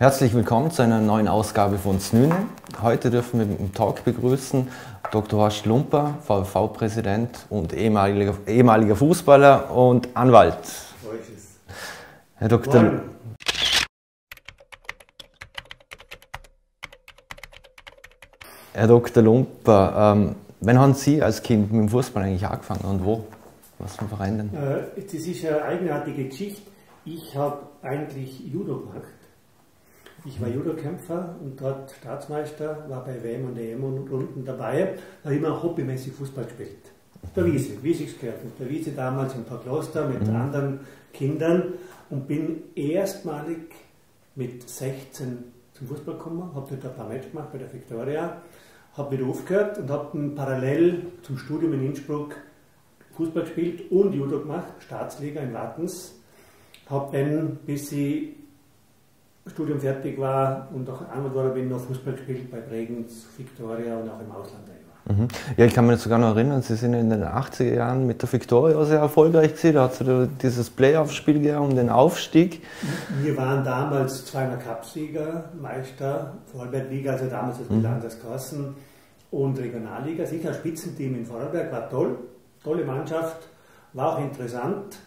Herzlich willkommen zu einer neuen Ausgabe von Snüne. Heute dürfen wir im Talk begrüßen Dr. Horst Lumper, VfV-Präsident und ehemaliger, ehemaliger, Fußballer und Anwalt. Herr Dr. Morgen. Herr Dr. Lumper, ähm, wann haben Sie als Kind mit dem Fußball eigentlich angefangen und wo? Was für ein Verein denn? Äh, das ist eine eigenartige Geschichte. Ich habe eigentlich Judo gemacht ich war Judokämpfer und dort Staatsmeister, war bei WM und EM und unten dabei, habe immer hobbymäßig Fußball gespielt. Der Wiese, wie es gehört. Mit der Wiese damals in ein paar Kloster mit mhm. anderen Kindern und bin erstmalig mit 16 zum Fußball gekommen, habe dort ein paar Matches gemacht bei der Victoria, habe wieder aufgehört und habe parallel zum Studium in Innsbruck Fußball gespielt und Judo gemacht, Staatsliga in Wattens. Habe dann, bis ich Studium fertig war und auch Anwalt war, bin noch Fußball gespielt bei Bregenz, Victoria und auch im Ausland. Mhm. Ja, ich kann mich sogar noch erinnern, Sie sind in den 80er Jahren mit der Victoria sehr erfolgreich gewesen. Da hat es dieses Playoff-Spiel gegeben um den Aufstieg. Wir waren damals zweimal Cupsieger, Meister, Vorarlberg-Liga, also damals das mhm. Landeskassen und Regionalliga. Sicher Spitzenteam in Vorarlberg, war toll, tolle Mannschaft, war auch interessant.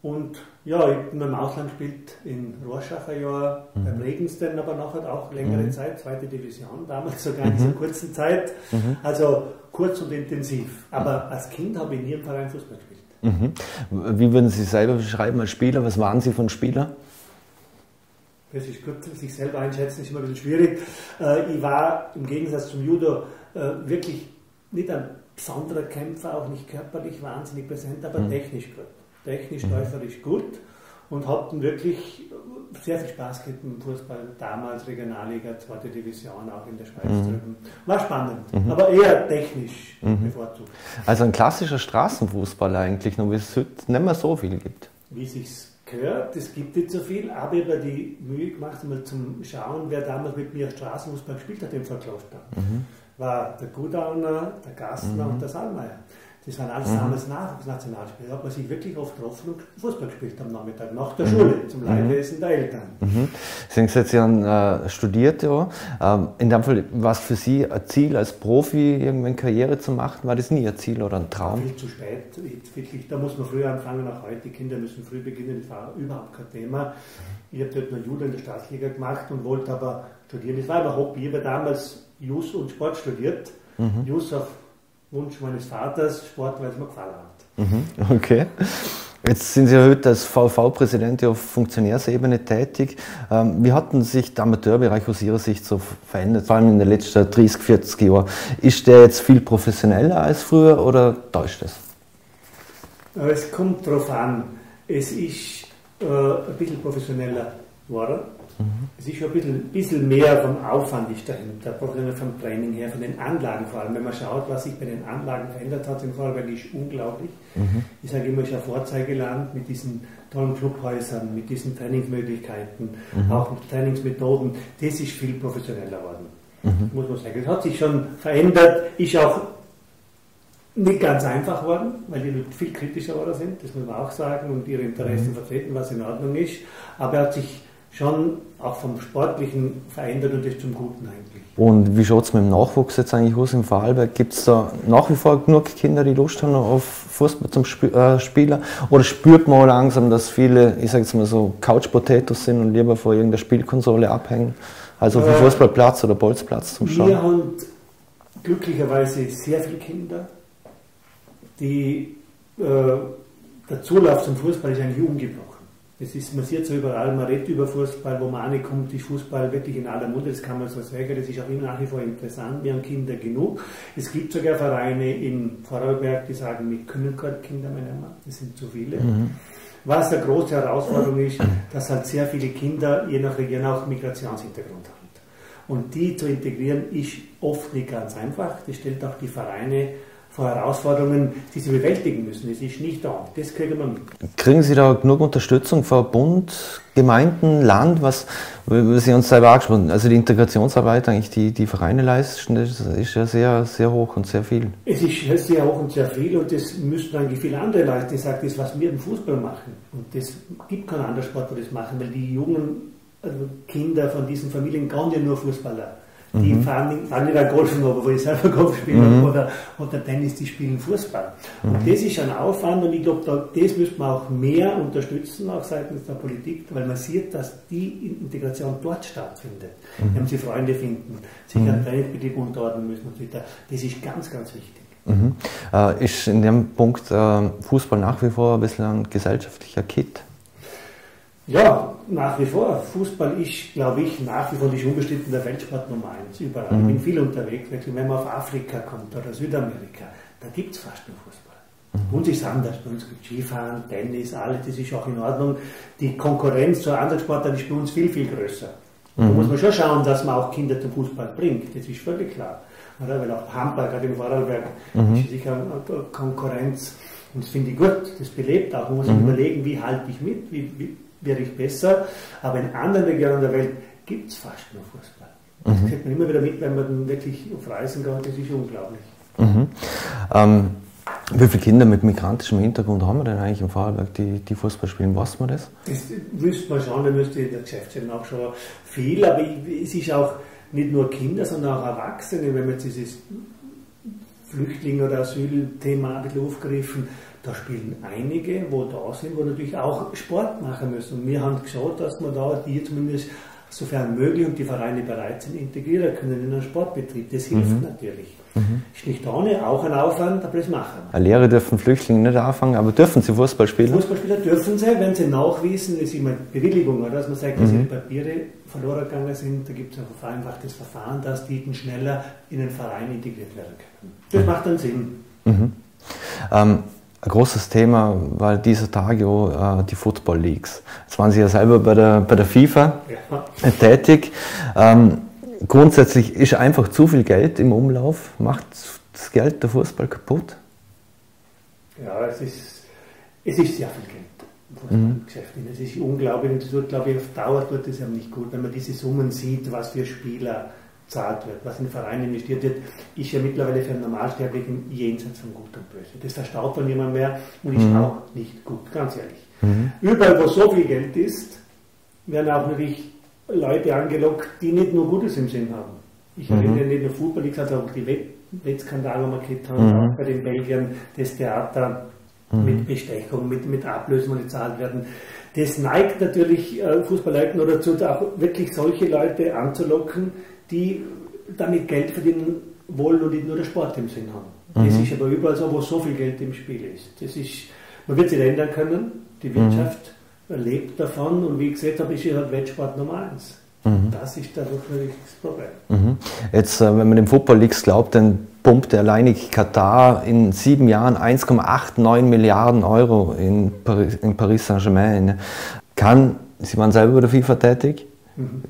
Und ja, ich bin im Ausland gespielt in Rorschach ein Jahr, mhm. beim Regensden aber nachher auch längere mhm. Zeit, zweite Division, damals sogar in mhm. dieser kurzen Zeit. Mhm. Also kurz und intensiv. Aber als Kind habe ich nie im Verein Fußball gespielt. Mhm. Wie würden Sie selber beschreiben als Spieler? Was waren Sie von Spieler? Das ist gut, sich selber einschätzen ist immer ein bisschen schwierig. Äh, ich war im Gegensatz zum Judo äh, wirklich nicht ein besonderer Kämpfer, auch nicht körperlich wahnsinnig präsent, aber mhm. technisch gut technisch, läuferisch gut und hatten wirklich sehr viel Spaß gehabt im Fußball, damals Regionalliga, zweite Division, auch in der Schweiz mhm. drüben. War spannend, mhm. aber eher technisch mhm. bevorzugt. Also ein klassischer Straßenfußball eigentlich, nur wie es heute nicht mehr so viel gibt. Wie es sich gehört, es gibt nicht so viel, aber ich habe die Mühe gemacht, mal zum Schauen, wer damals mit mir Straßenfußball gespielt hat im Verkloster. Mhm. War der Gudauner, der Gastner mhm. und der Salmeier. Das waren alles mhm. damals Nachwuchsnationalspieler. Da hat man sich wirklich oft getroffen und Fußball gespielt am Nachmittag, nach der mhm. Schule, zum Leidwesen der Eltern. Mhm. Sie haben gesagt, Sie haben äh, studiert, ja. Ähm, in dem Fall, war es für Sie ein Ziel, als Profi irgendwann Karriere zu machen? War das nie ein Ziel oder ein Traum? Viel zu spät. Wirklich, da muss man früher anfangen, auch heute. Die Kinder müssen früh beginnen, das war überhaupt kein Thema. Ich habe dort noch Judo in der Staatsliga gemacht und wollte aber studieren. Das war aber Hobby. Ich habe damals Jus und Sport studiert. Mhm. Jus auf Wunsch meines Vaters, Sport, weil es mir gefallen hat. Mhm, okay. Jetzt sind Sie heute als VV-Präsident auf Funktionärsebene tätig. Ähm, wie hat sich der Amateurbereich aus Ihrer Sicht so verändert, vor allem in den letzten 30, 40 Jahren? Ist der jetzt viel professioneller als früher oder täuscht es? Es kommt darauf an. Es ist äh, ein bisschen professioneller geworden. Mhm. Es ist schon ein bisschen, bisschen mehr vom Aufwand ist dahinter, vom Training her, von den Anlagen vor allem. Wenn man schaut, was sich bei den Anlagen verändert hat, im Vorarlberg ist unglaublich. Mhm. Ich sage immer, ich habe Vorzeigeland mit diesen tollen Clubhäusern, mit diesen Trainingsmöglichkeiten, mhm. auch mit Trainingsmethoden. Das ist viel professioneller geworden, mhm. muss man sagen. Es hat sich schon verändert, ist auch nicht ganz einfach geworden, weil die Leute viel kritischer geworden sind, das muss man auch sagen, und ihre Interessen mhm. vertreten, was in Ordnung ist. Aber er hat sich schon auch vom Sportlichen verändert und ist zum Guten eigentlich. Und wie schaut es mit dem Nachwuchs jetzt eigentlich aus im Vorarlberg? Gibt es da nach wie vor genug Kinder, die Lust haben auf Fußball zum Sp äh, Spieler? Oder spürt man langsam, dass viele, ich sage jetzt mal so, Couch-Potatoes sind und lieber vor irgendeiner Spielkonsole abhängen? Also auf dem äh, Fußballplatz oder Bolzplatz zum Schauen? Wir haben glücklicherweise sehr viele Kinder, die äh, der Zulauf zum Fußball ist eigentlich ungebrochen. Es ist, man sieht so überall, man redet über Fußball, wo man ankommt, ist Fußball wirklich in aller Munde, das kann man so sagen, das ist auch immer nach wie vor interessant, wir haben Kinder genug. Es gibt sogar Vereine in Vorarlberg, die sagen, wir können keine Kinder mehr nehmen, das sind zu viele. Mhm. Was eine große Herausforderung ist, dass halt sehr viele Kinder je nach Region auch Migrationshintergrund haben. Und die zu integrieren ist oft nicht ganz einfach, das stellt auch die Vereine vor Herausforderungen, die sie bewältigen müssen. Es ist nicht da. Das kriegen wir mit. Kriegen Sie da genug Unterstützung von Bund, Gemeinden, Land, was, was Sie uns selber angesprochen haben? Also die Integrationsarbeit, eigentlich die, die Vereine leisten, das ist ja sehr, sehr hoch und sehr viel. Es ist sehr hoch und sehr viel und das müssten eigentlich viele andere Leute, die sagen, das was wir im Fußball machen. Und das gibt kein anderer Sport, der das machen, weil die Jungen also Kinder von diesen Familien gehen ja nur Fußballer. Die mhm. fahren, fahren nicht Golfen, aber wo ich selber Golf spiele mhm. oder, oder Tennis, die spielen Fußball. Mhm. Und das ist ein Aufwand und ich glaube, da, das müsste man auch mehr unterstützen, auch seitens der Politik, weil man sieht, dass die Integration dort stattfindet. Mhm. Wenn sie Freunde finden, sich mhm. an Trainingsbetrieb unterordnen müssen und so weiter. Das ist ganz, ganz wichtig. Mhm. Äh, ist in dem Punkt äh, Fußball nach wie vor ein bisschen ein gesellschaftlicher Kit? Ja, nach wie vor. Fußball ist, glaube ich, nach wie vor nicht unbestritten der Weltsport Nummer eins. Überall. Mhm. Ich bin viel unterwegs. Wenn man auf Afrika kommt oder Südamerika, da gibt es fast nur Fußball. Mhm. Uns ist anders. Bei uns gibt es Skifahren, Tennis, alles. Das ist auch in Ordnung. Die Konkurrenz zur anderen Sportart ist bei uns viel, viel größer. Mhm. Da muss man schon schauen, dass man auch Kinder zum Fußball bringt. Das ist völlig klar. Oder? Weil auch Hamburg, gerade im Vorarlberg, mhm. ist sicher eine Konkurrenz. Und das finde ich gut. Das belebt auch. Man muss mhm. überlegen, wie halte ich mit, wie, wie wäre ich besser. Aber in anderen Regionen der Welt gibt es fast nur Fußball. Das mhm. kriegt man immer wieder mit, wenn man wirklich auf Reisen geht. Das ist unglaublich. Mhm. Ähm, wie viele Kinder mit migrantischem Hintergrund haben wir denn eigentlich im Vorarlberg, die, die Fußball spielen? Weiß man das? Das wüsste man schon, da müsste in der Geschäftsstelle auch schon viel. Aber es ist auch nicht nur Kinder, sondern auch Erwachsene, wenn man jetzt dieses Flüchtling- oder Asylthema ein bisschen aufgegriffen da spielen einige, wo da sind, wo natürlich auch Sport machen müssen. Und wir haben geschaut, dass wir da die zumindest sofern möglich und die Vereine bereit sind, integrieren können in einen Sportbetrieb. Das hilft mhm. natürlich. Mhm. Ist nicht ohne, auch ein Aufwand, aber das machen wir. Eine Lehre dürfen Flüchtlinge nicht anfangen, aber dürfen sie Fußball spielen? Fußballspieler dürfen sie, wenn sie nachweisen, ist immer Bewilligung, dass man sagt, dass mhm. ihre Papiere verloren gegangen sind. Da gibt es ein vereinfachtes Verfahren, dass die schneller in den Verein integriert werden können. Das mhm. macht dann Sinn. Mhm. Ähm, ein großes Thema war dieser Tage auch, äh, die Football Leagues. Jetzt waren Sie ja selber bei der, bei der FIFA ja. tätig. Ähm, grundsätzlich ist einfach zu viel Geld im Umlauf. Macht das Geld der Fußball kaputt? Ja, es ist, es ist sehr viel Geld. Mhm. Es ist unglaublich und das wird, glaube ich, auf Dauer tut es ja nicht gut, wenn man diese Summen sieht, was für Spieler zahlt wird, was in Vereine investiert wird, ist ja mittlerweile für einen Normalsterblichen jenseits von Gut und Böse. Das verstaut man niemand mehr und ist mhm. auch nicht gut, ganz ehrlich. Mhm. Überall, wo so viel Geld ist, werden auch natürlich Leute angelockt, die nicht nur Gutes im Sinn haben. Ich mhm. erinnere nicht nur Fußball, ich sage auch die Wett Wettskandale, die wir gehabt haben, mhm. auch bei den Belgiern, das Theater mhm. mit Bestechung, mit, mit Ablösungen gezahlt werden. Das neigt natürlich äh, Fußballleuten oder dazu, auch wirklich solche Leute anzulocken, die damit Geld verdienen wollen und nicht nur der Sport im Sinn haben. Mhm. Das ist aber überall so, wo so viel Geld im Spiel ist. Das ist man wird sich ändern können, die Wirtschaft mhm. lebt davon und wie ich gesagt habe, ist halt Wettsport Nummer eins. Mhm. Das ist da wirklich das Problem. Mhm. Jetzt, äh, wenn man dem Football Leagues glaubt, dann pumpt alleinig Katar in sieben Jahren 1,89 Milliarden Euro in Paris, in Paris Saint-Germain. Kann, Sie waren selber bei der FIFA tätig, mhm.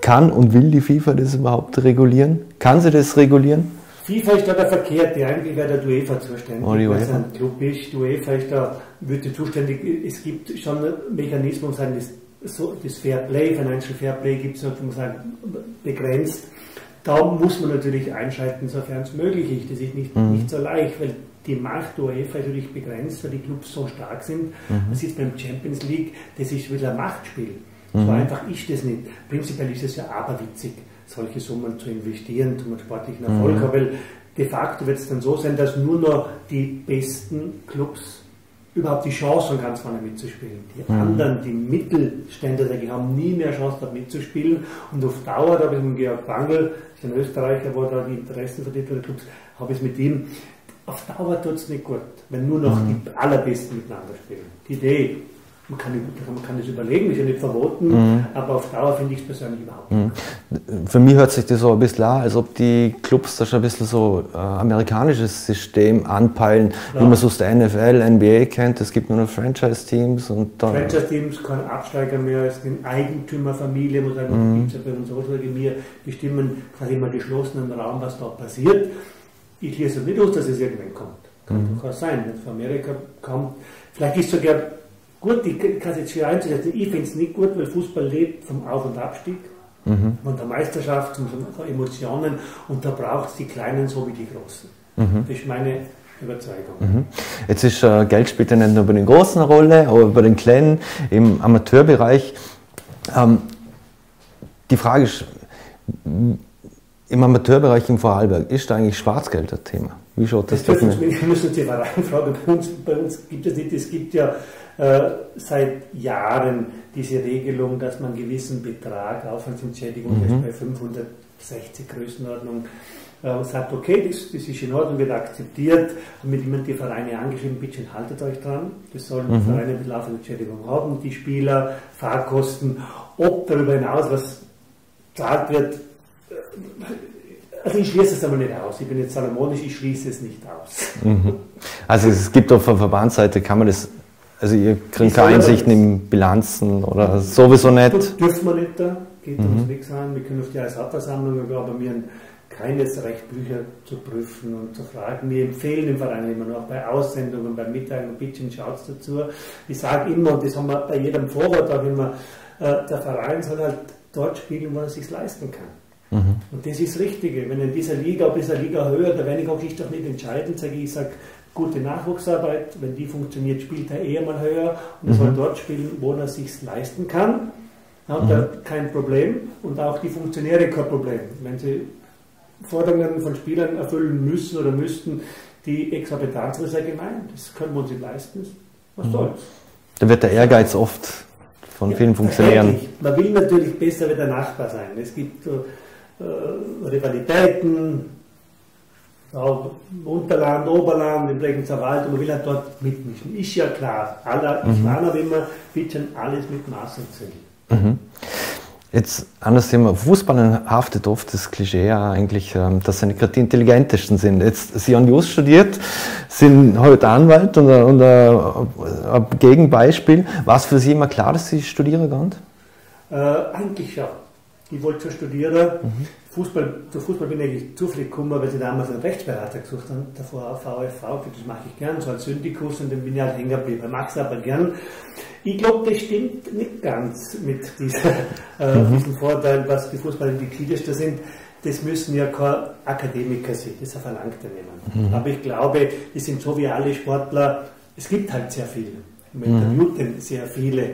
Kann und will die FIFA das überhaupt regulieren? Kann sie das regulieren? FIFA ist da der Verkehrte, eigentlich wäre der UEFA zuständig, oh, die UEFA. ein Club ist. Die UEFA ist da, würde zuständig, es gibt schon Mechanismen, sagen, das, so, das Fair Play, Financial Fair Play gibt es sagen, begrenzt. Da muss man natürlich einschalten, sofern es möglich ist. Das ist nicht, mhm. nicht so leicht, weil die Macht der UEFA ist natürlich begrenzt, weil die Clubs so stark sind. Mhm. Das ist beim Champions League, das ist wieder ein Machtspiel. So mhm. einfach ist das nicht. Prinzipiell ist es ja aberwitzig, solche Summen zu investieren zum sportlichen Erfolg. Mhm. Weil de facto wird es dann so sein, dass nur noch die besten Clubs überhaupt die Chance haben, ganz vorne mitzuspielen. Die mhm. anderen, die Mittelstände, die haben nie mehr Chance, dort mitzuspielen. Und auf Dauer, da habe ich mit Georg Bangl, ein Österreicher, wo da die Interessen vertritt der Clubs, habe ich mit ihm, auf Dauer tut es nicht gut, wenn nur noch mhm. die allerbesten miteinander spielen. Die Idee, man kann, man kann das überlegen, ist ja nicht verboten, mhm. aber auf Dauer finde ich es persönlich überhaupt nicht. Mhm. Für mich hört sich das so ein bisschen an, als ob die Clubs da schon ein bisschen so äh, amerikanisches System anpeilen, ja. wie man es aus der NFL, NBA kennt. Es gibt nur noch Franchise-Teams und Franchise-Teams kein Absteiger mehr als den Eigentümerfamilie, muss sagen, mhm. es bei uns auch wir bestimmen quasi im geschlossenen Raum, was da passiert. Ich schließe nicht aus, dass es irgendwann kommt. Kann mhm. durchaus sein, wenn es von Amerika kommt. Vielleicht ist sogar Gut, ich kann es jetzt schwer einzusetzen. Ich finde es nicht gut, weil Fußball lebt vom Auf- und Abstieg, mhm. von der Meisterschaft, von Emotionen und da braucht es die Kleinen so wie die Großen. Mhm. Das ist meine Überzeugung. Mhm. Jetzt ist äh, Geld spielt ja nicht nur bei den Großen eine Rolle, aber bei den Kleinen im Amateurbereich. Ähm, die Frage ist, im Amateurbereich im Vorarlberg, ist da eigentlich Schwarzgeld das Thema? Wie schaut das, das aus? Wir müssen die Verein fragen. Bei uns, bei uns gibt es nicht, es gibt ja äh, seit Jahren diese Regelung, dass man einen gewissen Betrag, Aufwandsentschädigung, mhm. bei 560 Größenordnung, äh, sagt, okay, das, das, ist in Ordnung, wird akzeptiert, haben mit jemand die Vereine angeschrieben, bitte haltet euch dran, das sollen mhm. die Vereine mit laufender Entschädigung haben, die Spieler, Fahrkosten, ob darüber hinaus was zahlt wird, äh, also ich schließe es aber nicht aus. Ich bin jetzt salomonisch, ich schließe es nicht aus. Mhm. Also es gibt auf der Verbandsseite, kann man das, also ihr kriegt keine Einsichten in Bilanzen oder sowieso nicht? Dürfen wir nicht da, geht mhm. uns nichts an. Wir können auf die Jahreshauptversammlung, aber wir haben keines Recht, Bücher zu prüfen und zu fragen. Wir empfehlen im Verein immer noch bei Aussendungen, bei Mitteilungen, bitte schaut dazu. Ich sage immer, und das haben wir bei jedem Vorwort auch immer, äh, der Verein soll halt dort spielen, wo er es sich leisten kann. Mhm. Und das ist das Richtige. Wenn in dieser Liga, ob dieser Liga höher, da werde ich auch ich doch nicht entscheiden, sage ich, ich sage, gute Nachwuchsarbeit, wenn die funktioniert, spielt er eher mal höher und mhm. soll dort spielen, wo er sich leisten kann. Dann hat mhm. er kein Problem und auch die Funktionäre kein Problem. Wenn sie Forderungen von Spielern erfüllen müssen oder müssten, die exorbitant sind, ist ja gemein. Das können wir uns nicht leisten. Was mhm. soll's? Da wird der Ehrgeiz oft von ja, vielen Funktionären. Man will natürlich besser wie der Nachbar sein. Es gibt Rivalitäten, auch Unterland, Oberland, im Bregenzer Wald, und man will halt dort mitmischen. Ist ja klar. Aller, mhm. Ich warne aber immer, bitte alles mit Maß und Ziel. Mhm. Jetzt anderes Thema. Fußballern haftet oft das Klischee ja eigentlich, ähm, dass sie nicht gerade die intelligentesten sind. Jetzt, Sie haben Just studiert, sind heute Anwalt und, und ein Gegenbeispiel. War es für Sie immer klar, dass Sie studieren gehen? Äh, eigentlich ja. Ich wollte schon studieren. Mhm. Fußball, zu Fußball bin ich eigentlich zufällig gekommen, weil sie damals einen Rechtsberater gesucht haben, davor VfV, das mache ich gern, so als Syndikus und dann bin ich halt hängen geblieben. Ich mag es aber gern. Ich glaube, das stimmt nicht ganz mit dieser, äh, mhm. diesem Vorteil, was die Fußballer die kritischsten sind. Das müssen ja keine Akademiker sein, das ist ein verlangter nehmen. Mhm. Aber ich glaube, die sind so wie alle Sportler, es gibt halt sehr viele. Interview mhm. sehr viele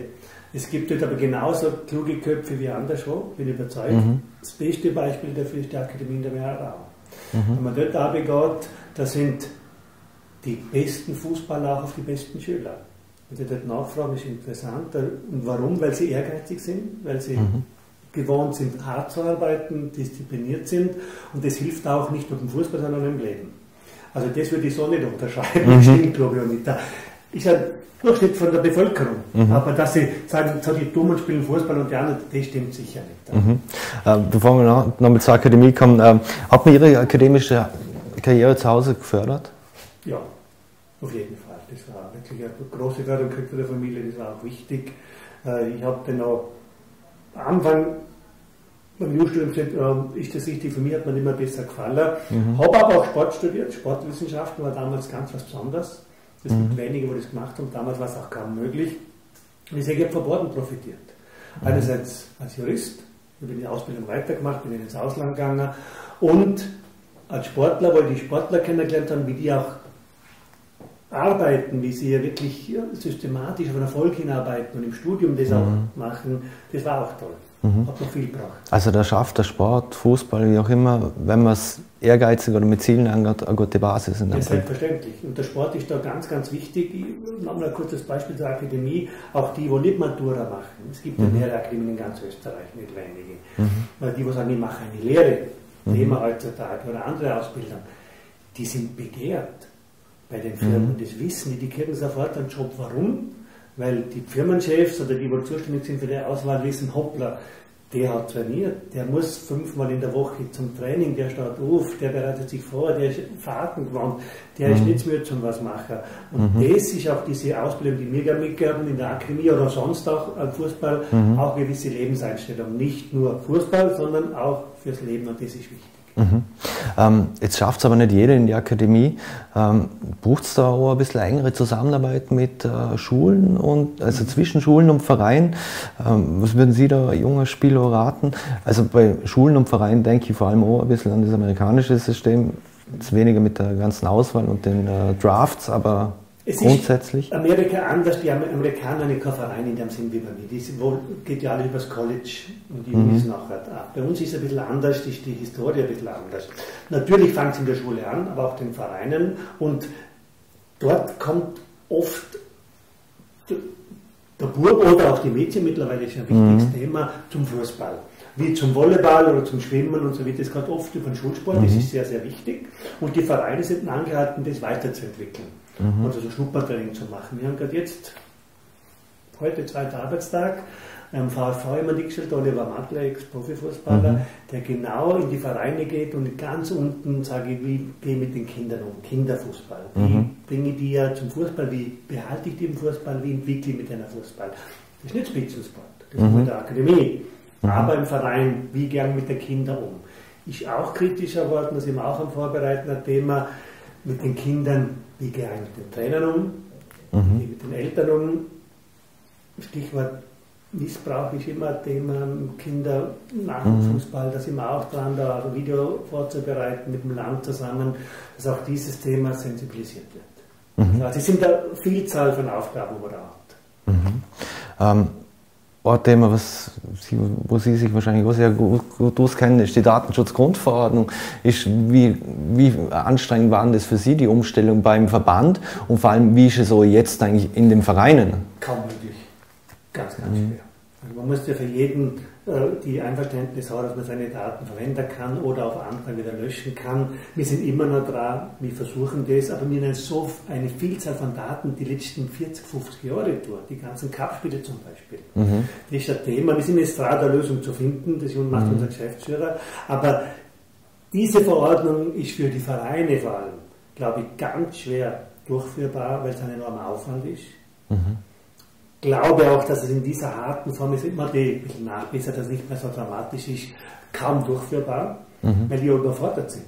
es gibt dort aber genauso kluge Köpfe wie anderswo, bin ich überzeugt. Mhm. Das beste Beispiel dafür ist die Akademie in der Mehrerau. Mhm. Wenn man dort anbegeht, da sind die besten Fußballer auch auf die besten Schüler. Wenn Sie dort nachfragen, ist interessant. Und warum? Weil sie ehrgeizig sind, weil sie mhm. gewohnt sind, hart zu arbeiten, diszipliniert sind. Und das hilft auch nicht nur im Fußball, sondern im Leben. Also das würde ich so nicht unterscheiden. Mhm. Stimmt, glaube ich, auch nicht. Da ist ein Durchschnitt von der Bevölkerung. Mhm. Aber dass sie sagen, so die Dummen spielen Fußball und die anderen, das stimmt sicher nicht. Mhm. Äh, bevor wir noch, noch mal zur Akademie kommen, äh, hat man Ihre akademische Karriere zu Hause gefördert? Ja, auf jeden Fall. Das war wirklich eine große Förderung für die Familie, das war auch wichtig. Äh, ich habe dann auch am Anfang beim Jurastudium gesagt, äh, ist das richtig, für mich hat mir immer besser gefallen. Mhm. Habe aber auch Sport studiert, Sportwissenschaften war damals ganz was Besonderes. Es mhm. gibt wenige, die das gemacht haben. Damals war es auch kaum möglich. Und ich sage, ich habe von Worten profitiert. Mhm. Einerseits als Jurist, ich habe die Ausbildung weitergemacht, bin ins Ausland gegangen und als Sportler, weil ich die Sportler kennengelernt haben, wie die auch arbeiten, wie sie ja wirklich systematisch auf den Erfolg hinarbeiten und im Studium das mhm. auch machen, das war auch toll. Mhm. Hat noch viel gebracht. Also da schafft der Sport, Fußball, wie auch immer, wenn man es ehrgeizig oder mit Zielen angeht, eine gute Basis. In das selbstverständlich. Und der Sport ist da ganz, ganz wichtig. Ich mache mal ein kurzes Beispiel zur Akademie. Auch die, die nicht Matura machen. Es gibt ja mhm. mehrere Akademien in ganz Österreich, nicht wenige. Mhm. Die, die sagen, ich mache eine Lehre, mhm. Thema heutzutage, oder andere Ausbildung, die sind begehrt bei den Firmen. Mhm. Das wissen die, die kriegen sofort einen Job. Warum? Weil die Firmenchefs oder die, die zuständig sind für die Auswahl, wissen, hoppla, der hat trainiert, der muss fünfmal in der Woche zum Training, der steht auf, der bereitet sich vor, der ist Fahrten gewandt, der mhm. ist nicht mehr zum was machen. Und mhm. das ist auch diese Ausbildung, die wir mitgehabt in der Akademie oder sonst auch am Fußball, mhm. auch gewisse Lebenseinstellung. Nicht nur Fußball, sondern auch fürs Leben und das ist wichtig. Mhm. Ähm, jetzt schafft es aber nicht jeder in die Akademie. Ähm, Braucht es da auch ein bisschen engere Zusammenarbeit mit äh, Schulen und also zwischen Schulen und Vereinen? Ähm, was würden Sie da junge Spieler raten? Also bei Schulen und Vereinen denke ich vor allem auch ein bisschen an das amerikanische System. Jetzt weniger mit der ganzen Auswahl und den äh, Drafts, aber es Grundsätzlich? Ist Amerika anders, die Amerikaner keinen Verein in dem Sinn wie bei mir. Die geht ja alle übers College und die mhm. wissen nachher ab. Bei uns ist es ein bisschen anders, ist die Historie ein bisschen anders. Natürlich fängt es in der Schule an, aber auch den Vereinen und dort kommt oft der Bub oder auch die Mädchen mittlerweile ist ein wichtiges mhm. Thema zum Fußball. Wie zum Volleyball oder zum Schwimmen und so wird das gerade oft über den Schulsport, mhm. das ist sehr, sehr wichtig. Und die Vereine sind angehalten, das weiterzuentwickeln mhm. und also Schnuppertraining zu machen. Wir haben gerade jetzt, heute zweiter Arbeitstag, am VfV immer gestellt, Oliver Mattler, Ex-Profifußballer, mhm. der genau in die Vereine geht und ganz unten sage ich, wie gehe ich mit den Kindern um, Kinderfußball. Wie mhm. bringe ich die ja zum Fußball, wie behalte ich die im Fußball, wie entwickle ich mit einer Fußball. Das ist nicht Spitzensport, das ist mhm. in der Akademie. Mhm. Aber im Verein, wie gern mit den Kindern um. Ist auch kritisch erwarten, das ist auch am Vorbereiten ein Thema mit den Kindern, wie gehe ich mit den Trainern um, mhm. wie mit den Eltern um. Stichwort Missbrauch ist immer ein Thema, Kinder nach dem mhm. Fußball, da sind wir auch dran, da ein Video vorzubereiten mit dem Land zusammen, dass auch dieses Thema sensibilisiert wird. Mhm. Also es sind eine Vielzahl von Aufgaben, die man da hat. Mhm. Ähm, ein Thema, was Sie, wo Sie sich wahrscheinlich auch sehr gut, gut auskennen, ist die Datenschutzgrundverordnung. Ist, wie, wie anstrengend war das für Sie, die Umstellung beim Verband? Und vor allem, wie ist es so jetzt eigentlich in den Vereinen? Kaum möglich. Ganz, ganz mhm. schwer. Also man muss ja für jeden die Einverständnis haben, dass man seine Daten verwenden kann oder auf Antrag wieder löschen kann. Wir sind immer noch dran, wir versuchen das, aber wir nehmen so eine Vielzahl von Daten die letzten 40, 50 Jahre durch, die ganzen Cup-Spiele zum Beispiel. Mhm. Das ist ein Thema, wir sind jetzt dran, eine Lösung zu finden, das macht mhm. unser Geschäftsführer, aber diese Verordnung ist für die Vereine vor allem, glaube ich, ganz schwer durchführbar, weil es ein enormer Aufwand ist. Mhm glaube auch, dass es in dieser harten Form ist immer die bisschen nachbessert, dass es nicht mehr so dramatisch ist, kaum durchführbar, mhm. weil die überfordert sind.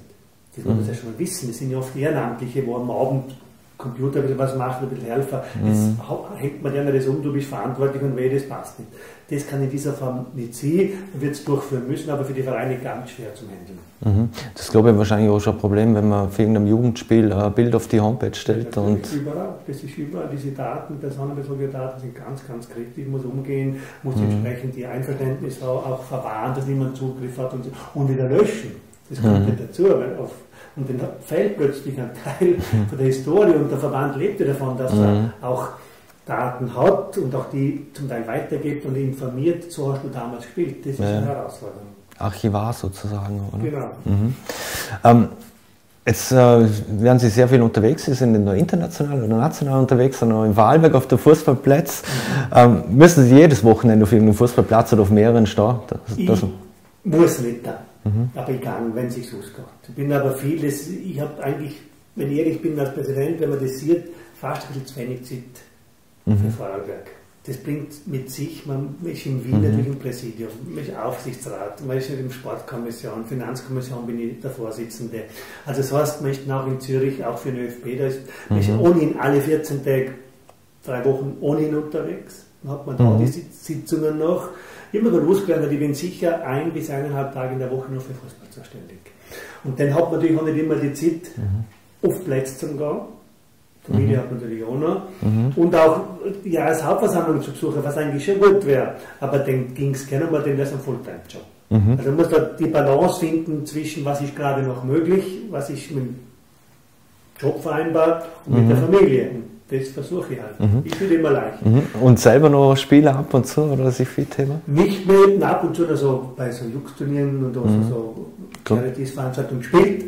Das muss man mhm. ja schon mal wissen. Das sind ja oft Ehrenamtliche, wo am Abend Computer ein bisschen was macht, ein bisschen helfen. Mhm. Jetzt hängt man gerne das um, du bist verantwortlich und weh, das passt nicht. Das kann in dieser Form nicht sein, wird es durchführen müssen, aber für die Vereine ganz schwer zu handeln. Mhm. Das glaube ich wahrscheinlich auch schon ein Problem, wenn man für irgendein Jugendspiel ein Bild auf die Homepage stellt. Das und ist überall, das ist überall, diese Daten, personenbezogene Daten sind ganz, ganz kritisch, muss umgehen, muss mhm. entsprechend die Einverständnisse auch verwahren, dass niemand Zugriff hat und, und wieder löschen. Das kommt mhm. nicht dazu, weil auf und dann fällt plötzlich ein Teil von der Historie und der Verband lebte davon, dass er auch Daten hat und auch die zum Teil weitergibt und informiert, so hast du damals gespielt. Das ist eine Herausforderung. Archivar sozusagen, oder? Genau. Mhm. Ähm, Jetzt äh, werden Sie sehr viel unterwegs, Sie sind nicht nur international oder national unterwegs, sondern auch in Wahlberg auf der Fußballplatz. Mhm. Ähm, müssen Sie jedes Wochenende auf irgendeinem Fußballplatz oder auf mehreren stehen? Das, das muss nicht da. Mhm. Aber egal, wenn es sich ausgeht. Ich bin aber vieles, ich habe eigentlich, wenn ich ehrlich bin als Präsident, wenn man das sieht, fast ein bisschen zu wenig Zeit mhm. für Vorarlberg. Das bringt mit sich, man ist in Wien mhm. natürlich im Präsidium, man ist Aufsichtsrat, man ist in der Sportkommission, Finanzkommission bin ich der Vorsitzende. Also das heißt, man ist auch in Zürich, auch für den ÖFB, da ist, man ist mhm. ohnehin alle 14 Tage, drei Wochen ohnehin unterwegs. Dann hat man da mhm. die Sitzungen noch immer gewusst gelernt, ich bin sicher ein bis eineinhalb Tage in der Woche nur für Fußball zuständig. Und dann hat man natürlich auch nicht immer die Zeit, mhm. auf Plätze zu gehen. Familie mhm. hat man natürlich auch noch. Mhm. Und auch ja, als Hauptversammlung zu besuchen, was eigentlich schon gut wäre. Aber dann ging es gerne mal, denn das ist ein Fulltime-Job. Mhm. Also man muss da die Balance finden zwischen, was ist gerade noch möglich, was ist mit dem Job vereinbar und mit der mhm. Familie das versuche ich halt. Mhm. Ich bin immer leicht. Mhm. Und selber noch Spiele ab und zu oder sich viel Thema? Nicht mehr, ab und zu also bei so Jux-Turnieren und also mhm. so Charities-Veranstaltungen gespielt.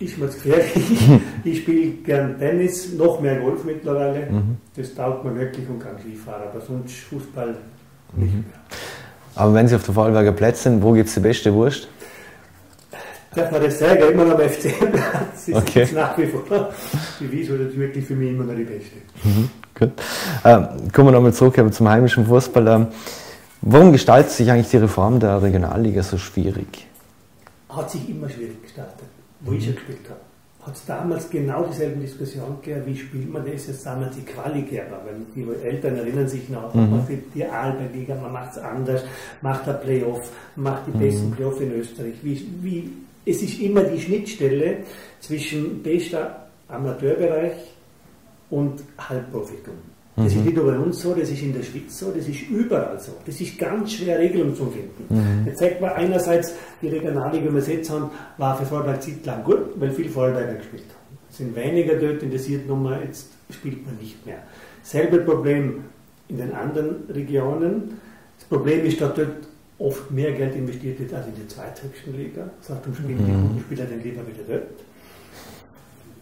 Ist mir zu gefährlich. ich spiele gern Tennis, noch mehr Golf mittlerweile. Mhm. Das taugt mir wirklich und kann Skifahren, aber sonst Fußball nicht mhm. mehr. Aber wenn Sie auf der Vorarlberger Platz sind, wo gibt es die beste Wurst? Darf man das sagen, immer noch am FC-Platz. Das okay. ist nach wie vor die Wiesel ist wirklich für mich immer noch die beste. Mhm, gut. Ähm, kommen wir nochmal zurück zum heimischen Fußball. Ähm, warum gestaltet sich eigentlich die Reform der Regionalliga so schwierig? Hat sich immer schwierig gestaltet, wo mhm. ich schon gespielt habe. Hat es damals genau dieselben Diskussionen gegeben, wie spielt man das? Jetzt damals die Quali gegeben, weil die Eltern erinnern sich noch, mhm. man die, die Alpenliga, man macht es anders, macht ein Playoff, macht die mhm. besten Playoff in Österreich. Wie, wie es ist immer die Schnittstelle zwischen bester Amateurbereich und Halbprofitum. Das mhm. ist nicht nur bei uns so, das ist in der Schweiz so, das ist überall so. Das ist ganz schwer Regelung zu finden. Mhm. Jetzt sagt man einerseits, die Regionalliga, wie wir jetzt haben, war für Vorarlberg Zeit lang gut, weil viel Vorarlberger gespielt haben. Es sind weniger dort interessiert, Nummer, jetzt spielt man nicht mehr. Selbe Problem in den anderen Regionen. Das Problem ist, dass dort oft mehr Geld investiert wird als in der zweithöchsten Liga. Das heißt, darum spielen die mhm. guten Spieler dann lieber wieder dort.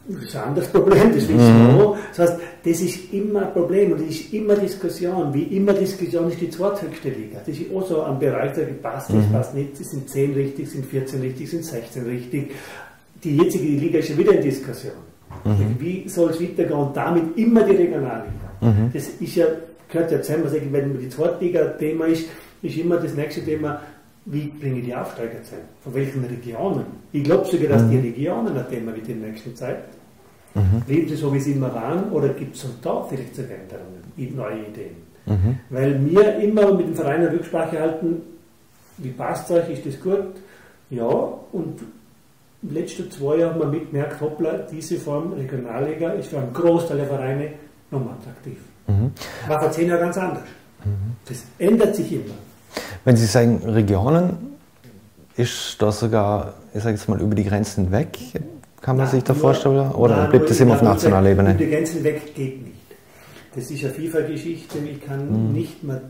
Das ist ein anderes Problem, das wissen wir mhm. auch. Das heißt, das ist immer ein Problem und das ist immer Diskussion. Wie immer Diskussion ist die zweithöchste Liga. Das ist auch so ein Bereich, der passt, das mhm. passt nicht. Es sind 10 richtig, sind 14 richtig, sind 16 richtig. Die jetzige Liga ist schon wieder in Diskussion. Mhm. Wie soll es weitergehen? Und damit immer die Regionalliga. Mhm. Das ist ja, gehört ja zusammen, wenn die Zweitliga-Thema ist, ist immer das nächste Thema, wie bringe ich die Aufsteiger? Von welchen Regionen? Ich glaube sogar, dass mhm. die Regionen ein Thema wird in der nächsten Zeit. Mhm. Leben sie so, wie sie immer waren, oder gibt es da vielleicht sogar Änderungen, neue Ideen? Mhm. Weil wir immer mit dem Verein eine Rücksprache halten, wie passt euch, ist das gut? Ja, und den letzten zwei Jahren haben wir mitgemerkt, hoppla, diese Form Regionalliga ist für einen Großteil der Vereine nochmal attraktiv. Mhm. War vor zehn Jahren ganz anders. Mhm. Das ändert sich immer. Wenn Sie sagen Regionen, ist das sogar, ich sage jetzt mal, über die Grenzen weg? Kann man Na, sich da vorstellen? Oder na, bleibt das immer auf nationaler Ebene? Über die Grenzen weg geht nicht. Das ist eine FIFA-Geschichte. Ich kann mhm. nicht mehr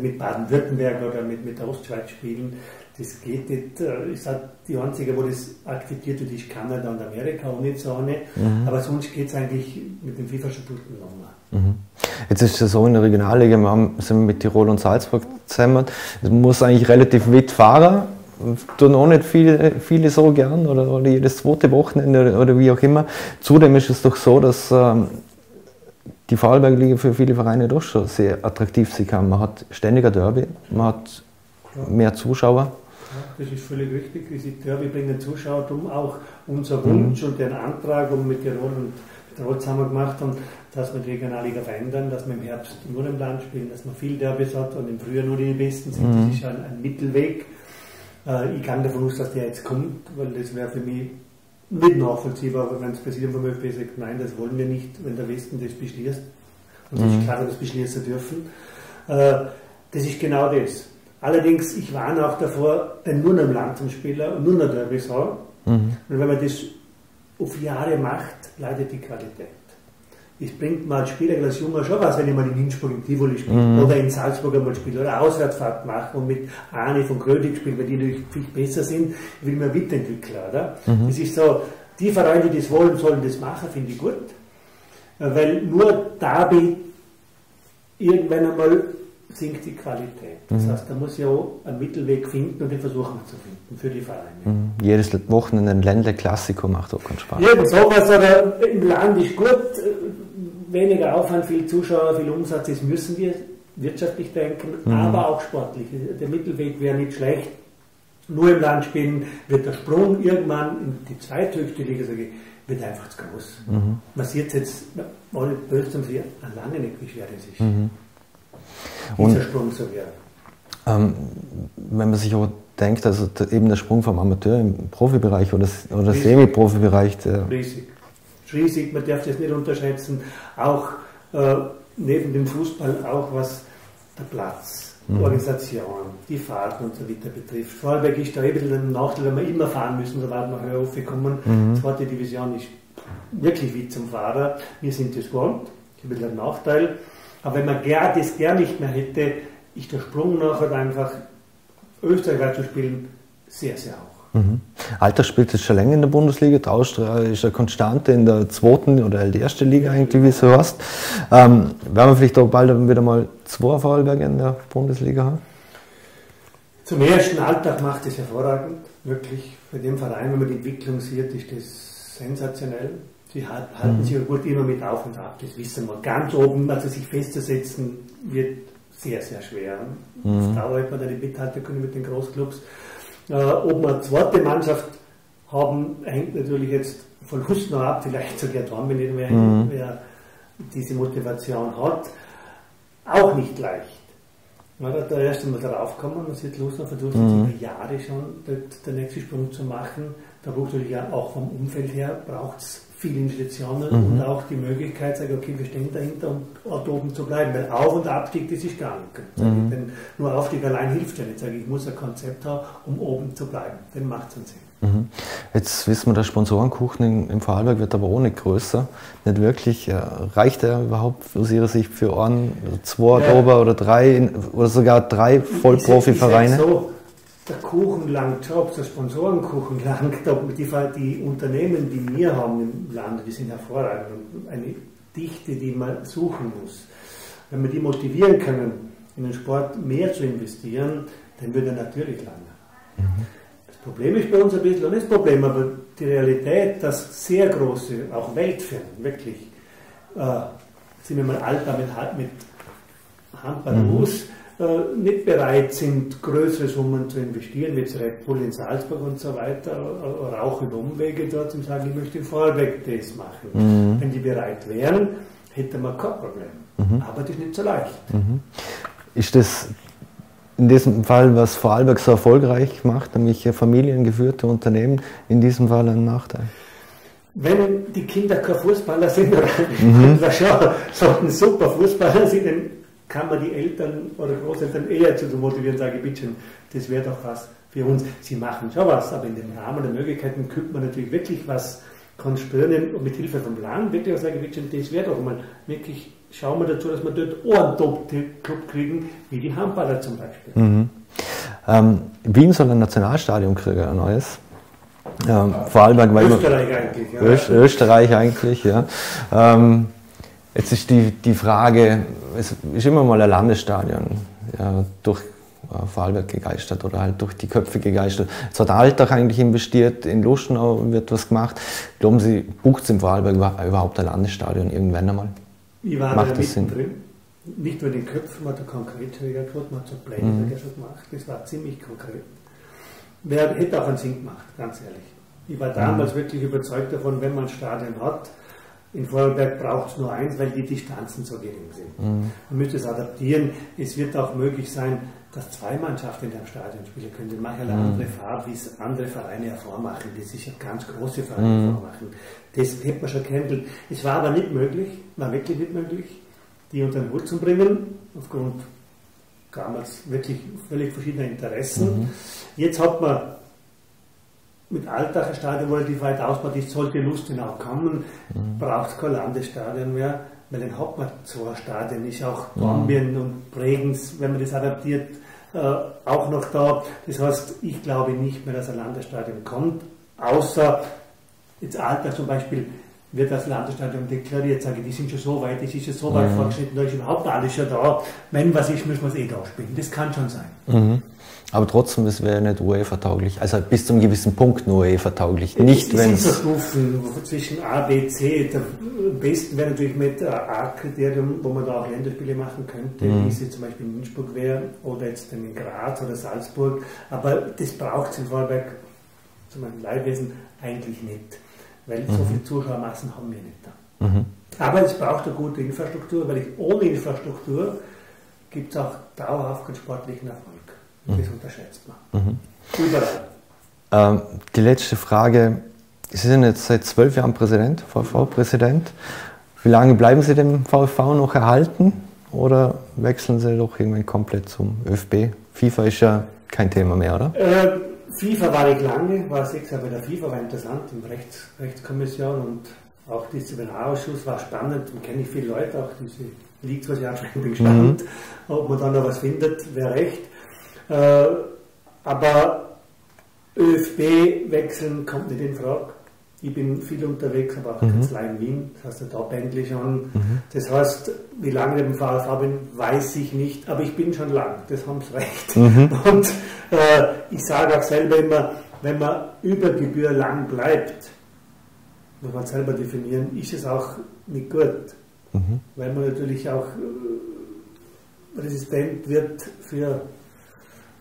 mit Baden-Württemberg oder mit, mit der Ostschweiz spielen. Das geht nicht. Äh, ich sage, die einzige, wo das akzeptiert wird, ist Kanada und Amerika ohne Zone. Mhm. Aber sonst geht es eigentlich mit dem FIFA-Statuten nochmal. Mhm. Jetzt ist es so in der Regionalliga, wir haben, sind mit Tirol und Salzburg zusammen. Es muss eigentlich relativ weit fahren. Tun auch nicht viele, viele so gern oder, oder jedes zweite Wochenende oder wie auch immer. Zudem ist es doch so, dass ähm, die Vorarlberg-Liga für viele Vereine doch schon sehr attraktiv sein kann. Man hat ständiger Derby, man hat mehr Zuschauer. Ja, das ist völlig richtig. Diese Derby bringen Zuschauer um. Auch unser Wunsch mhm. und den Antrag, um mit Tirol und Tirol zusammen gemacht haben, dass wir die Regionalliga verändern, dass wir im Herbst nur im Land spielen, dass man viel Derbys hat und im Frühjahr nur die Besten sind. Mhm. Das ist ein, ein Mittelweg. Äh, ich kann davon aus, dass der jetzt kommt, weil das wäre für mich nicht nachvollziehbar, wenn das Präsidium vom ÖFB sagt, nein, das wollen wir nicht, wenn der Westen das beschließt. Und mhm. ist klar, dass das beschließen dürfen. Äh, das ist genau das. Allerdings, ich warne auch davor, denn nur einem Land zum Spieler und nur noch Derbys haben. Mhm. Und wenn man das auf Jahre macht, leidet die Qualität es bringt mir als Spieler als Junger schon was, wenn ich mal in Innsbruck im Tivoli spiele mhm. oder in Salzburg einmal spiele oder Auswärtsfahrt mache und mit Arne von Krödig spiele, weil die natürlich viel besser sind, ich will mir weiterentwickeln, oder? Mhm. Das ist so, die Vereine, die das wollen, sollen das machen, finde ich gut. Weil nur dabei irgendwann einmal sinkt die Qualität. Das mhm. heißt, da muss ja auch einen Mittelweg finden und den versuchen wir zu finden für die Vereine. Mhm. Jedes Wochenende ein Ländle-Klassiko macht auch keinen Spaß. Ja, sowas, aber im Land ist gut, weniger Aufwand, viel Zuschauer, viel Umsatz ist, müssen wir wirtschaftlich denken, mhm. aber auch sportlich. Der Mittelweg wäre nicht schlecht. Nur im Land spielen wird der Sprung irgendwann in die zweithöchste Liga, sage ich, wird einfach zu groß. Mhm. Man sieht jetzt, ohne böse sehen, lange nicht, wie schwer das ist. Mhm. Dieser Sprung so wäre. Ähm, wenn man sich auch denkt, also eben der Sprung vom Amateur im Profibereich oder, oder Semi-Profibereich. Riesig riesig, man darf das nicht unterschätzen. Auch äh, neben dem Fußball auch was der Platz, mhm. Organisation, die Fahrten und so weiter betrifft. Vorarlberg ist da ein bisschen ein Nachteil, wenn wir immer fahren müssen, sobald wir höher aufgekommen. Mhm. Zweite Division ist wirklich wie zum Fahrer. Wir sind das gewohnt, ein bisschen ein Nachteil. Aber wenn man das gar nicht mehr hätte, ist der Sprung nachher einfach Österreich zu spielen sehr, sehr hoch. Mhm. Alter spielt jetzt schon länger in der Bundesliga. Austria ist eine Konstante in der zweiten oder die erste Liga eigentlich, wie du hast. Ähm, werden wir vielleicht auch bald wieder mal zwei Vorarlberger in der Bundesliga haben? Zum ersten Alltag macht es hervorragend, wirklich. Bei dem Verein, wenn man die Entwicklung sieht, ist das sensationell. Sie halten sich gut immer mit auf und ab, das wissen wir. Ganz oben, also sich festzusetzen, wird sehr, sehr schwer. Mhm. Das dauert man die mithalten können mit den Großclubs. Äh, ob wir eine zweite Mannschaft haben, hängt natürlich jetzt von Lust noch ab, vielleicht sogar nicht mehr mhm. wer diese Motivation hat. Auch nicht leicht. Ja, da der erste Mal drauf kommen, man sieht Lust noch versucht, mhm. über Jahre schon den nächsten Sprung zu machen. Da braucht natürlich ja auch vom Umfeld her braucht es viele Investitionen mhm. und auch die Möglichkeit, sagen, okay, wir stehen dahinter, um dort oben zu bleiben. Weil Auf- und Abstieg, das ist gar nicht. Mhm. Denn nur Aufstieg allein hilft ja nicht. Sage ich, muss ein Konzept haben, um oben zu bleiben. Dann macht es einen Sinn. Mhm. Jetzt wissen wir, der Sponsorenkuchen im Vorarlberg wird aber auch nicht größer. Nicht wirklich. Reicht er überhaupt aus Ihrer Sicht für einen, zwei ja. Ober oder drei oder sogar drei Vollprofivereine? So, der Kuchen langt ob der Sponsorenkuchen langt, ob die, die Unternehmen, die wir haben im Land, die sind hervorragend und eine Dichte, die man suchen muss. Wenn wir die motivieren können, in den Sport mehr zu investieren, dann würde er natürlich landen. Mhm. Das Problem ist bei uns ein bisschen, und das Problem, aber die Realität, dass sehr große, auch Weltfirmen, wirklich, äh, sind wir mal alt damit mit Handball mhm. los, äh, nicht bereit sind, größere Summen zu investieren, wie jetzt Red Bull in Salzburg und so weiter, äh, auch über Umwege dort und sagen, ich möchte den Vorweg-Test machen. Mhm. Wenn die bereit wären, hätte man kein Problem. Mhm. Aber das ist nicht so leicht. Mhm. Ist das in diesem Fall, was Vorarlberg so erfolgreich macht, nämlich familiengeführte Unternehmen, in diesem Fall ein Nachteil? Wenn die Kinder kein Fußballer sind, oder mhm. schon so ein super Fußballer sind, dann kann man die Eltern oder Großeltern eher zu motivieren, sage ich, bitte, das wäre doch was für uns. Sie machen schon was, aber in dem Rahmen der Möglichkeiten könnte man natürlich wirklich was konstruieren und mit Hilfe vom Land wirklich auch sagen, bitte, das wäre doch mal wirklich, schauen wir dazu, dass wir dort auch einen Top-Club kriegen, wie die Handballer zum Beispiel. Mhm. Ähm, Wien soll ein Nationalstadion kriegen, ein neues. Ähm, Vorarlberg, weil Österreich eigentlich, ja. Öst, Österreich eigentlich, ja. Ähm, Jetzt ist die, die Frage, es ist immer mal ein Landesstadion ja, durch äh, Vorarlberg gegeistert oder halt durch die Köpfe gegeistert. Jetzt hat Alltag eigentlich investiert, in Luschenau wird was gemacht. Glauben Sie, bucht es im Vorarlberg überhaupt ein Landesstadion irgendwann einmal? Ich war Macht da mittendrin. Nicht nur in den Köpfen, man hat konkret gemacht, man hat so Pläne mhm. schon gemacht. Das war ziemlich konkret. Wer hätte auch einen Sinn gemacht, ganz ehrlich. Ich war damals mhm. wirklich überzeugt davon, wenn man ein Stadion hat, in Vorarlberg braucht es nur eins, weil die Distanzen so gering sind. Mhm. Man müsste es adaptieren. Es wird auch möglich sein, dass zwei Mannschaften in einem Stadion spielen können. Die machen eine mhm. andere Farbe, wie es andere Vereine hervormachen, die sich ganz große Vereine mhm. hervormachen. Das hätte man schon gehandelt. Es war aber nicht möglich, war wirklich nicht möglich, die unter den Hut zu bringen, aufgrund damals wirklich völlig verschiedener Interessen. Mhm. Jetzt hat man mit Alltag ein Stadion relativ weit ausbaut ist, sollte Lustenau kommen, mhm. braucht es kein Landesstadion mehr, weil dann hat man zwei Stadien, ist auch Bambien mhm. und Bregenz, wenn man das adaptiert, äh, auch noch da. Das heißt, ich glaube nicht mehr, dass ein Landesstadion kommt, außer jetzt Alltag zum Beispiel wird das Landesstadion deklariert, sage ich, die sind schon so weit, das ist schon so weit mhm. fortgeschritten, da ist überhaupt alles schon da. Wenn was ist, müssen wir es eh da spielen. Das kann schon sein. Mhm. Aber trotzdem, es wäre nicht UEFA-tauglich. Also bis zu einem gewissen Punkt nur UEFA-tauglich. Nicht, wenn es. zwischen A, B, C. Der besten wäre natürlich mit A-Kriterium, wo man da auch Länderspiele machen könnte, mhm. wie jetzt zum Beispiel in Innsbruck wäre oder jetzt in Graz oder Salzburg. Aber das braucht es in Vorarlberg, zum Beispiel Leihwesen, eigentlich nicht. Weil mhm. so viele Zuschauermassen haben wir nicht da. Mhm. Aber es braucht eine gute Infrastruktur, weil ich, ohne Infrastruktur gibt es auch dauerhaft keinen sportlichen Erfolg. Das mhm. unterschätzt man. Mhm. Überall. Ähm, die letzte Frage. Sie sind jetzt seit zwölf Jahren Präsident, VV-Präsident. Wie lange bleiben Sie dem VV noch erhalten oder wechseln Sie doch irgendwann komplett zum ÖFB? FIFA ist ja kein Thema mehr, oder? Äh, FIFA war ich lange, war sechs Jahre bei der FIFA, war interessant, in Rechts, Rechtskommission und auch Disziplinarausschuss war spannend und kenne ich viele Leute, auch diese Leagues, was ich ansprechen, bin gespannt, mhm. ob man da noch was findet, wäre recht. Äh, aber ÖFB wechseln kommt nicht in Frage. Ich bin viel unterwegs, aber auch mhm. Kanzlei in Wien, das heißt, da pendle ich schon. Mhm. Das heißt, wie lange ich im VfV bin, weiß ich nicht, aber ich bin schon lang, das haben sie recht. Mhm. Und äh, ich sage auch selber immer, wenn man über Gebühr lang bleibt, muss man selber definieren, ist es auch nicht gut. Mhm. Weil man natürlich auch äh, resistent wird für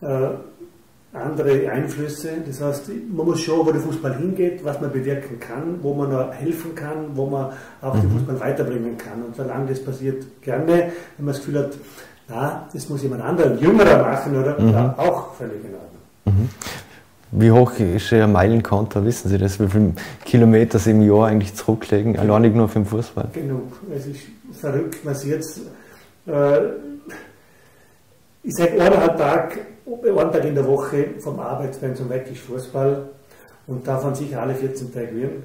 andere Einflüsse. Das heißt, man muss schauen, wo der Fußball hingeht, was man bewirken kann, wo man helfen kann, wo man auch mhm. den Fußball weiterbringen kann. Und solange das passiert, gerne. Wenn man das Gefühl hat, na, das muss jemand anderer, jüngerer machen, oder? Mhm. Ja, auch völlig in Ordnung. Mhm. Wie hoch ist Ihr Meilenkonto? Wissen Sie das? Wie viele Kilometer Sie im Jahr eigentlich zurücklegen? Alleinig nur für den Fußball? Genug. Es ist verrückt, was jetzt. Äh, ich sage eineinhalb Tag, einen Tag in der Woche vom Arbeitspensum weg ist Fußball und davon sicher alle 14 Tage werden.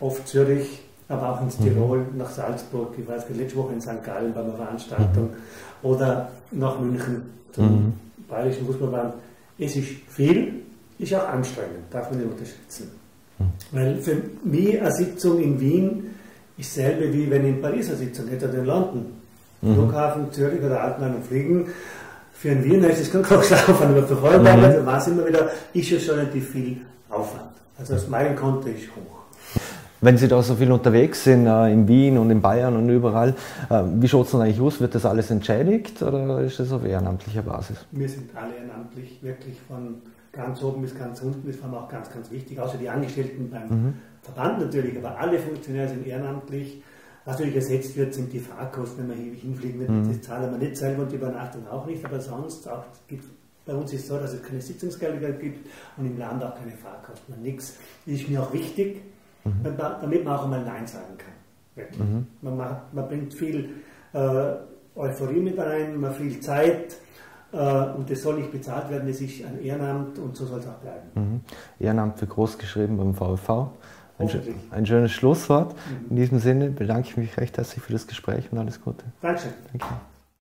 Oft Zürich, aber auch ins mhm. Tirol, nach Salzburg, ich weiß nicht, letzte Woche in St. Gallen bei einer Veranstaltung mhm. oder nach München zum mhm. Bayerischen Fußballband. Es ist viel, ist auch anstrengend, darf man nicht unterschätzen. Mhm. Weil für mich eine Sitzung in Wien ist selbe wie wenn ich in Paris eine Sitzung hätte oder in London. Mhm. Flughafen, Zürich oder Altenheim und Fliegen. Für einen Wiener ist es kein Kochschlafen, aber für Vorarlberg, mhm. also weiß immer wieder, ist ja schon relativ viel Aufwand. Also das mein Konto ist hoch. Wenn Sie da so viel unterwegs sind, äh, in Wien und in Bayern und überall, äh, wie schaut es denn eigentlich aus? Wird das alles entschädigt oder ist das auf ehrenamtlicher Basis? Wir sind alle ehrenamtlich, wirklich von ganz oben bis ganz unten, das war mir auch ganz, ganz wichtig, außer die Angestellten beim mhm. Verband natürlich, aber alle Funktionäre sind ehrenamtlich. Was natürlich ersetzt wird, sind die Fahrkosten, wenn wir hinfliegen. Mhm. Das zahlen wir nicht selber und die Übernachtung auch nicht, aber sonst auch gibt bei uns ist es so, dass es keine Sitzungsgelder gibt und im Land auch keine Fahrkosten. Nichts. Das ist mir auch wichtig, mhm. damit man auch einmal Nein sagen kann. Mhm. Man, macht, man, bringt viel äh, Euphorie mit rein, man viel Zeit äh, und das soll nicht bezahlt werden, das ist ein Ehrenamt und so soll es auch bleiben. Mhm. Ehrenamt wird groß geschrieben beim VfV. Ein, ein, schönes Schlusswort. In diesem Sinne bedanke ich mich recht herzlich für das Gespräch und alles Gute. Dankeschön. Danke.